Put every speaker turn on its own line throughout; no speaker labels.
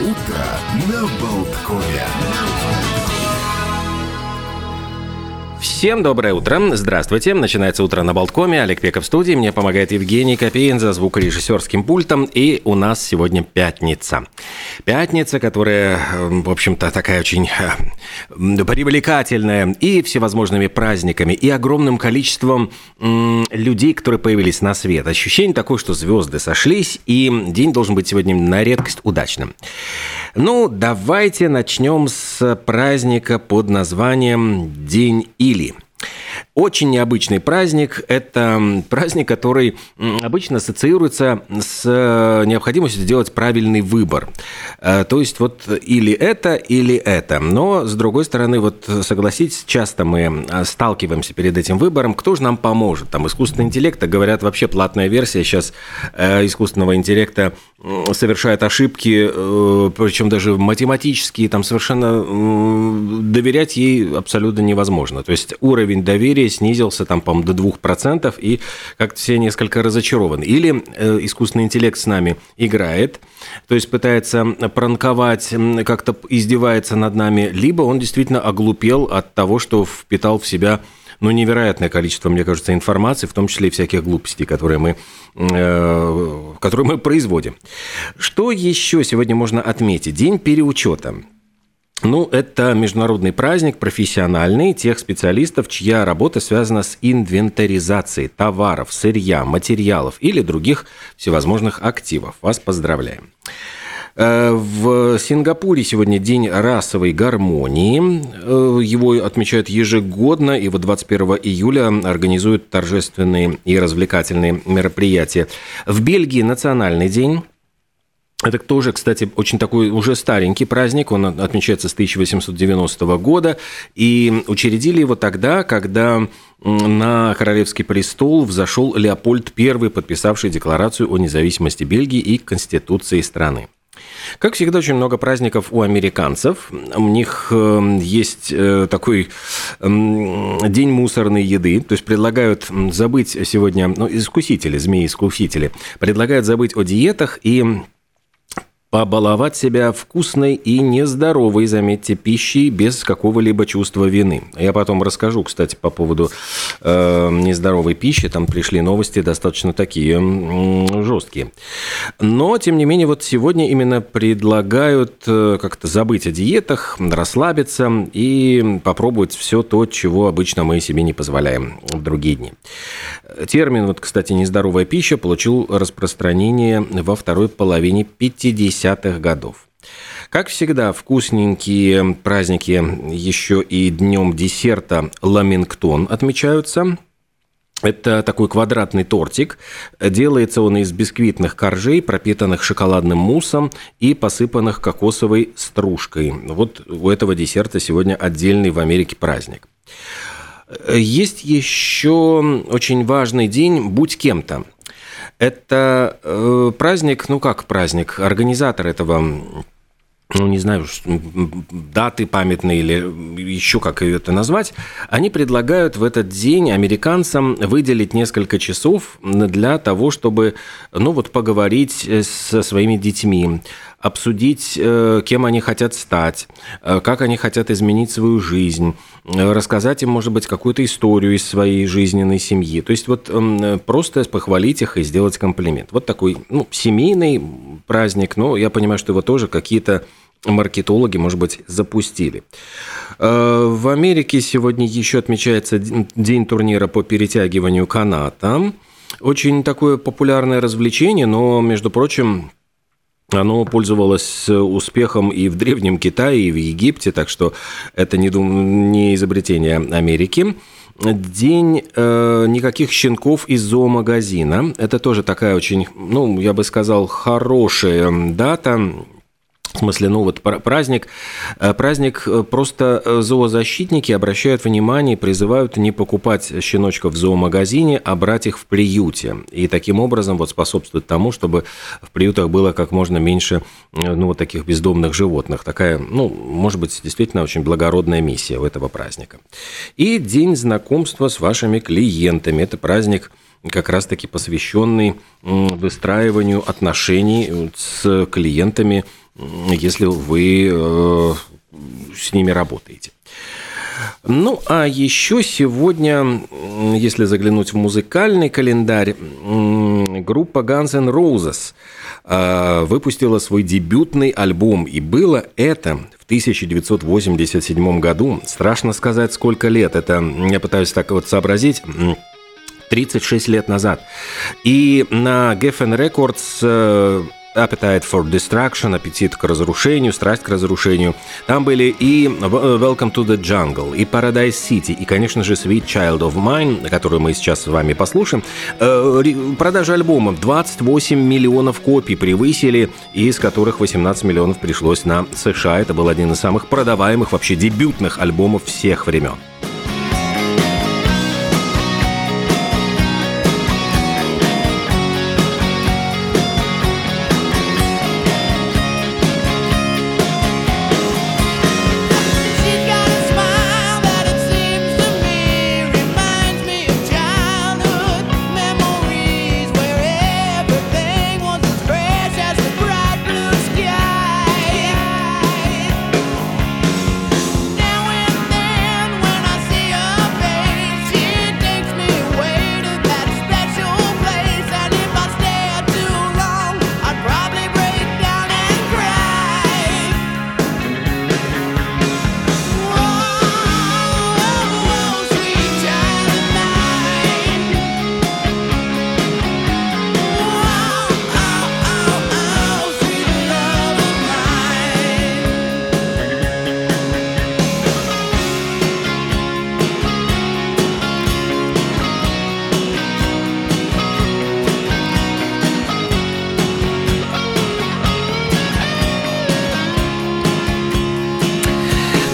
Утро на Болткове.
Всем доброе утро. Здравствуйте. Начинается утро на Болткоме. Олег Пеков в студии. Мне помогает Евгений Копеин за звукорежиссерским пультом. И у нас сегодня пятница. Пятница, которая, в общем-то, такая очень э, привлекательная и всевозможными праздниками, и огромным количеством людей, которые появились на свет. Ощущение такое, что звезды сошлись, и день должен быть сегодня на редкость удачным. Ну, давайте начнем с праздника под названием День Или. Очень необычный праздник. Это праздник, который обычно ассоциируется с э, необходимостью сделать правильный выбор. Э, то есть вот или это, или это. Но, с другой стороны, вот согласитесь, часто мы э, сталкиваемся перед этим выбором. Кто же нам поможет? Там искусственный интеллект, а говорят, вообще платная версия сейчас искусственного интеллекта совершает ошибки, причем даже математические, там совершенно доверять ей абсолютно невозможно. То есть уровень доверия снизился там, по-моему, до 2%, и как-то все несколько разочарованы. Или э, искусственный интеллект с нами играет, то есть пытается пранковать, как-то издевается над нами, либо он действительно оглупел от того, что впитал в себя ну, невероятное количество, мне кажется, информации, в том числе и всяких глупостей, которые мы, э, которые мы производим. Что еще сегодня можно отметить? День переучета. Ну, это международный праздник, профессиональный, тех специалистов, чья работа связана с инвентаризацией товаров, сырья, материалов или других всевозможных активов. Вас поздравляем. Э, в Сингапуре сегодня день расовой гармонии. Э, его отмечают ежегодно, и вот 21 июля организуют торжественные и развлекательные мероприятия. В Бельгии национальный день. Это тоже, кстати, очень такой уже старенький праздник, он отмечается с 1890 года, и учредили его тогда, когда на королевский престол взошел Леопольд I, подписавший декларацию о независимости Бельгии и Конституции страны. Как всегда, очень много праздников у американцев. У них э, есть э, такой день мусорной еды. То есть предлагают забыть сегодня, ну, искусители, змеи-искусители, предлагают забыть о диетах и побаловать себя вкусной и нездоровой, заметьте, пищей без какого-либо чувства вины. Я потом расскажу, кстати, по поводу э, нездоровой пищи. Там пришли новости достаточно такие э, жесткие. Но, тем не менее, вот сегодня именно предлагают э, как-то забыть о диетах, расслабиться и попробовать все то, чего обычно мы себе не позволяем в другие дни. Термин, вот, кстати, нездоровая пища получил распространение во второй половине 50 50-х годов. Как всегда, вкусненькие праздники еще и днем десерта ламингтон отмечаются. Это такой квадратный тортик. Делается он из бисквитных коржей, пропитанных шоколадным муссом и посыпанных кокосовой стружкой. Вот у этого десерта сегодня отдельный в Америке праздник. Есть еще очень важный день «Будь кем-то». Это э, праздник, ну как праздник, организатор этого ну, не знаю, даты памятные или еще как это назвать, они предлагают в этот день американцам выделить несколько часов для того, чтобы, ну, вот поговорить со своими детьми, обсудить, э, кем они хотят стать, э, как они хотят изменить свою жизнь, э, рассказать им, может быть, какую-то историю из своей жизненной семьи. То есть вот просто похвалить их и сделать комплимент. Вот такой ну, семейный праздник, но я понимаю, что его тоже какие-то маркетологи, может быть, запустили. В Америке сегодня еще отмечается день турнира по перетягиванию каната. Очень такое популярное развлечение, но, между прочим, оно пользовалось успехом и в Древнем Китае, и в Египте, так что это не, не изобретение Америки. День э, никаких щенков из зоомагазина. Это тоже такая очень, ну, я бы сказал, хорошая дата в смысле, ну вот праздник, э, праздник э, просто э, зоозащитники обращают внимание и призывают не покупать щеночков в зоомагазине, а брать их в приюте. И таким образом вот способствует тому, чтобы в приютах было как можно меньше ну, вот таких бездомных животных. Такая, ну, может быть, действительно очень благородная миссия у этого праздника. И день знакомства с вашими клиентами. Это праздник как раз-таки посвященный выстраиванию отношений с клиентами если вы э, с ними работаете. Ну, а еще сегодня, если заглянуть в музыкальный календарь, группа Guns N' Roses э, выпустила свой дебютный альбом, и было это в 1987 году. Страшно сказать, сколько лет. Это я пытаюсь так вот сообразить. 36 лет назад. И на Geffen Records э, Appetite for Destruction, аппетит к разрушению, страсть к разрушению. Там были и Welcome to the Jungle, и Paradise City, и, конечно же, Sweet Child of Mine, которую мы сейчас с вами послушаем. Э, продажи альбомов 28 миллионов копий превысили, из которых 18 миллионов пришлось на США. Это был один из самых продаваемых, вообще дебютных альбомов всех времен.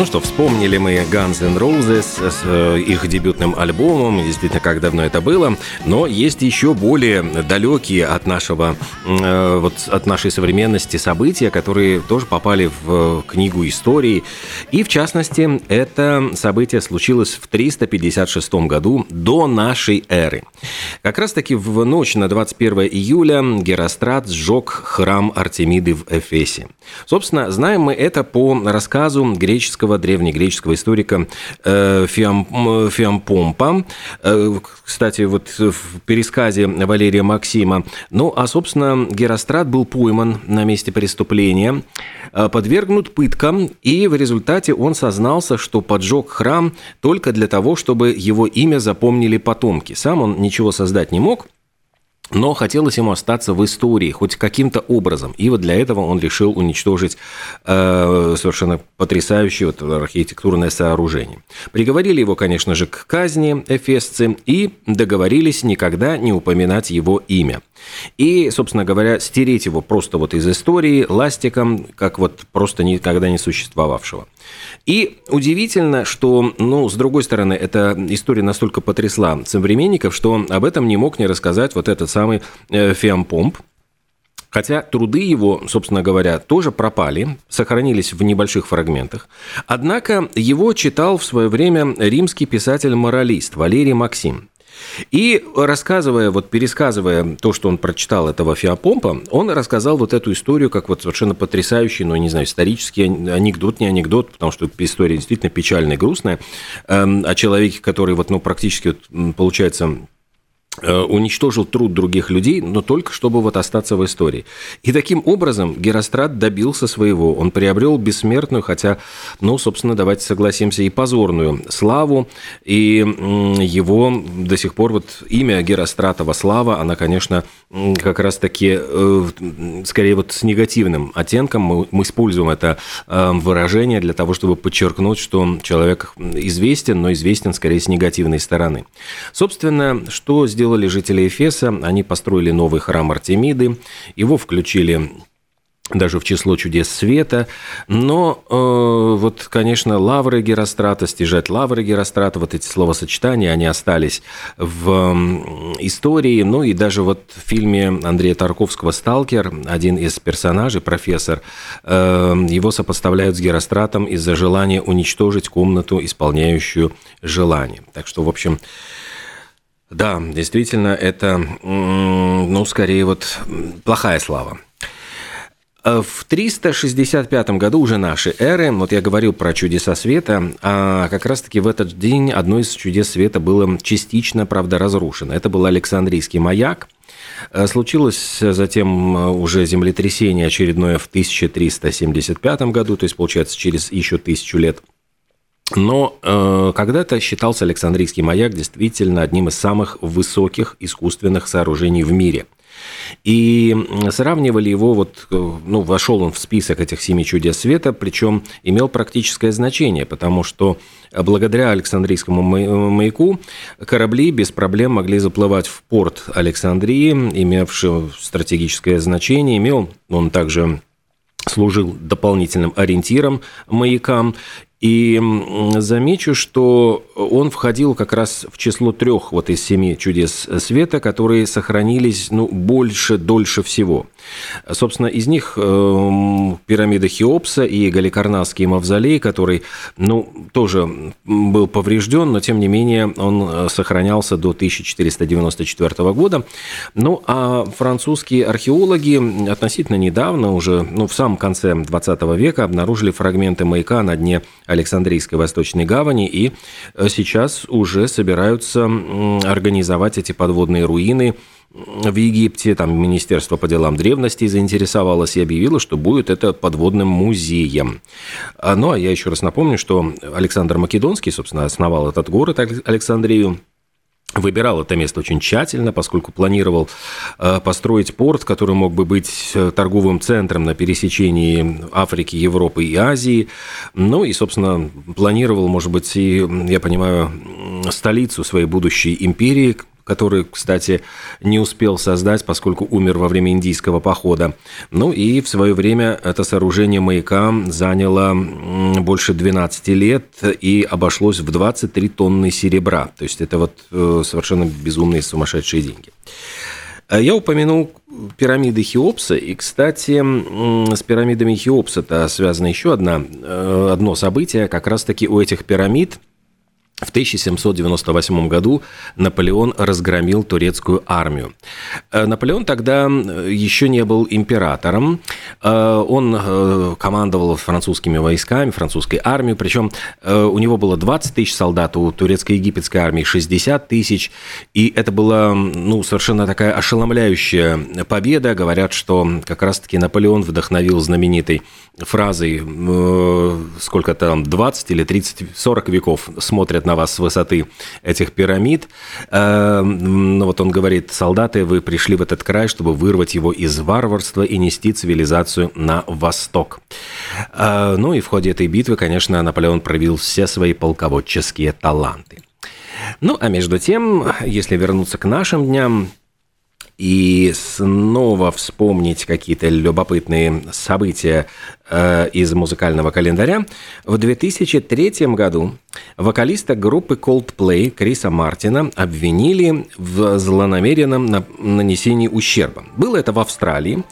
Ну что, вспомнили мы Guns N' Roses с э, их дебютным альбомом, действительно, как давно это было, но есть еще более далекие от нашего, э, вот от нашей современности события, которые тоже попали в книгу истории. И, в частности, это событие случилось в 356 году до нашей эры. Как раз-таки в ночь на 21 июля Герострат сжег храм Артемиды в Эфесе. Собственно, знаем мы это по рассказу греческого греческого, древнегреческого историка э, Фиам, Фиампомпа. Э, кстати, вот в пересказе Валерия Максима. Ну, а, собственно, Герострат был пойман на месте преступления, э, подвергнут пыткам, и в результате он сознался, что поджег храм только для того, чтобы его имя запомнили потомки. Сам он ничего создать не мог, но хотелось ему остаться в истории хоть каким-то образом. И вот для этого он решил уничтожить э, совершенно потрясающее вот архитектурное сооружение. Приговорили его, конечно же, к казни эфесцы и договорились никогда не упоминать его имя. И, собственно говоря, стереть его просто вот из истории ластиком, как вот просто никогда не существовавшего. И удивительно, что, ну, с другой стороны, эта история настолько потрясла современников, что об этом не мог не рассказать вот этот самый э, Фиампомп, Хотя труды его, собственно говоря, тоже пропали, сохранились в небольших фрагментах. Однако его читал в свое время римский писатель-моралист Валерий Максим. И рассказывая, вот пересказывая то, что он прочитал этого Феопомпа, он рассказал вот эту историю как вот совершенно потрясающий, ну, не знаю, исторический анекдот, не анекдот, потому что история действительно печальная, грустная, эм, о человеке, который вот, ну, практически, вот, получается, уничтожил труд других людей, но только чтобы вот остаться в истории. И таким образом Герострат добился своего. Он приобрел бессмертную, хотя, ну, собственно, давайте согласимся, и позорную славу. И его до сих пор вот имя Геростратова слава, она, конечно, как раз-таки э, скорее вот с негативным оттенком. Мы, мы используем это э, выражение для того, чтобы подчеркнуть, что человек известен, но известен скорее с негативной стороны. Собственно, что здесь сделали жители Эфеса. Они построили новый храм Артемиды. Его включили даже в число чудес света. Но э, вот, конечно, лавры Герострата, стяжать лавры Герострата, вот эти словосочетания, они остались в э, истории. Ну и даже вот в фильме Андрея Тарковского «Сталкер» один из персонажей, профессор, э, его сопоставляют с Геростратом из-за желания уничтожить комнату, исполняющую желание. Так что, в общем, да, действительно, это, ну, скорее вот плохая слава. Э, в 365 году уже нашей эры, вот я говорил про чудеса света, а как раз-таки в этот день одно из чудес света было частично, правда, разрушено. Это был Александрийский маяк. Э, случилось затем э, уже землетрясение очередное в 1375 году, то есть, получается, через еще тысячу лет – но э, когда-то считался Александрийский маяк действительно одним из самых высоких искусственных сооружений в мире. И сравнивали его, вот, э, ну, вошел он в список этих семи чудес света, причем имел практическое значение, потому что благодаря Александрийскому маяку корабли без проблем могли заплывать в порт Александрии, имевший стратегическое значение, имел он также служил дополнительным ориентиром маякам и замечу, что он входил как раз в число трех вот из семи чудес света, которые сохранились ну, больше, дольше всего. Собственно, из них э, пирамида Хеопса и Галикарнасский мавзолей, который ну, тоже был поврежден, но тем не менее он э, сохранялся до 1494 года. Ну а французские археологи относительно недавно, уже ну, в самом конце 20 века, обнаружили фрагменты маяка на дне Александрийской Восточной гавани, и э, сейчас уже собираются организовать эти подводные руины в Египте, там Министерство по делам древности заинтересовалось и объявило, что будет это подводным музеем. А, ну, а я еще раз напомню, что Александр Македонский, собственно, основал этот город Александрию, Выбирал это место очень тщательно, поскольку планировал э, построить порт, который мог бы быть э, торговым центром на пересечении Африки, Европы и Азии. Ну и, собственно, планировал, может быть, и, я понимаю, столицу своей будущей империи, который, кстати, не успел создать, поскольку умер во время индийского похода. Ну и в свое время это сооружение маяка заняло больше 12 лет и обошлось в 23 тонны серебра. То есть это вот э, совершенно безумные сумасшедшие деньги. Э, я упомянул пирамиды Хеопса, и, кстати, с пирамидами Хеопса-то связано еще одно, э, одно событие. Как раз-таки у этих пирамид – в 1798 году Наполеон разгромил турецкую армию. Э, Наполеон тогда еще не был императором. Э, он э, командовал французскими войсками, французской армией. Причем у него было 20 тысяч солдат, у турецко-египетской армии 60 тысяч. И это была ну, совершенно такая ошеломляющая победа. Говорят, что как раз-таки Наполеон вдохновил знаменитой фразой сколько там, 20 или 30, 40 веков смотрят на вас с высоты этих пирамид. Ну, вот он говорит, солдаты, вы пришли в этот край, чтобы вырвать его из варварства и нести цивилизацию на восток. Э, ну и в ходе этой битвы, конечно, Наполеон проявил все свои полководческие таланты. Ну, а между тем, если вернуться к нашим дням, и снова вспомнить какие-то любопытные события э, из музыкального календаря, в 2003 году вокалиста группы Coldplay Криса Мартина обвинили в злонамеренном нанесении ущерба. Было это в Австралии,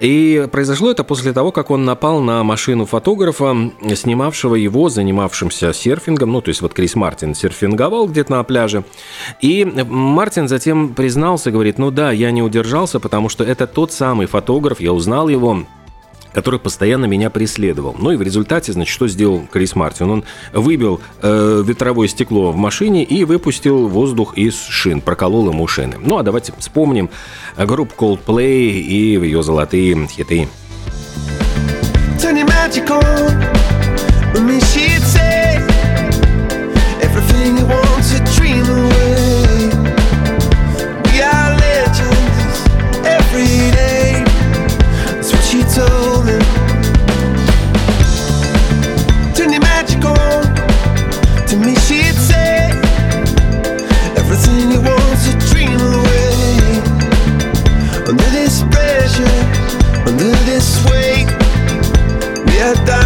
и произошло это после того, как он напал на машину фотографа, снимавшего его, занимавшимся серфингом, ну, то есть вот Крис Мартин серфинговал где-то на пляже, и Мартин затем признался, говорит, ну да, я не удержался, потому что это тот самый фотограф, я узнал его, который постоянно меня преследовал. Ну и в результате, значит, что сделал Крис Мартин? Он выбил э, ветровое стекло в машине и выпустил воздух из шин, проколол ему шины. Ну а давайте вспомним группу Coldplay и ее золотые хиты. Turn fiesta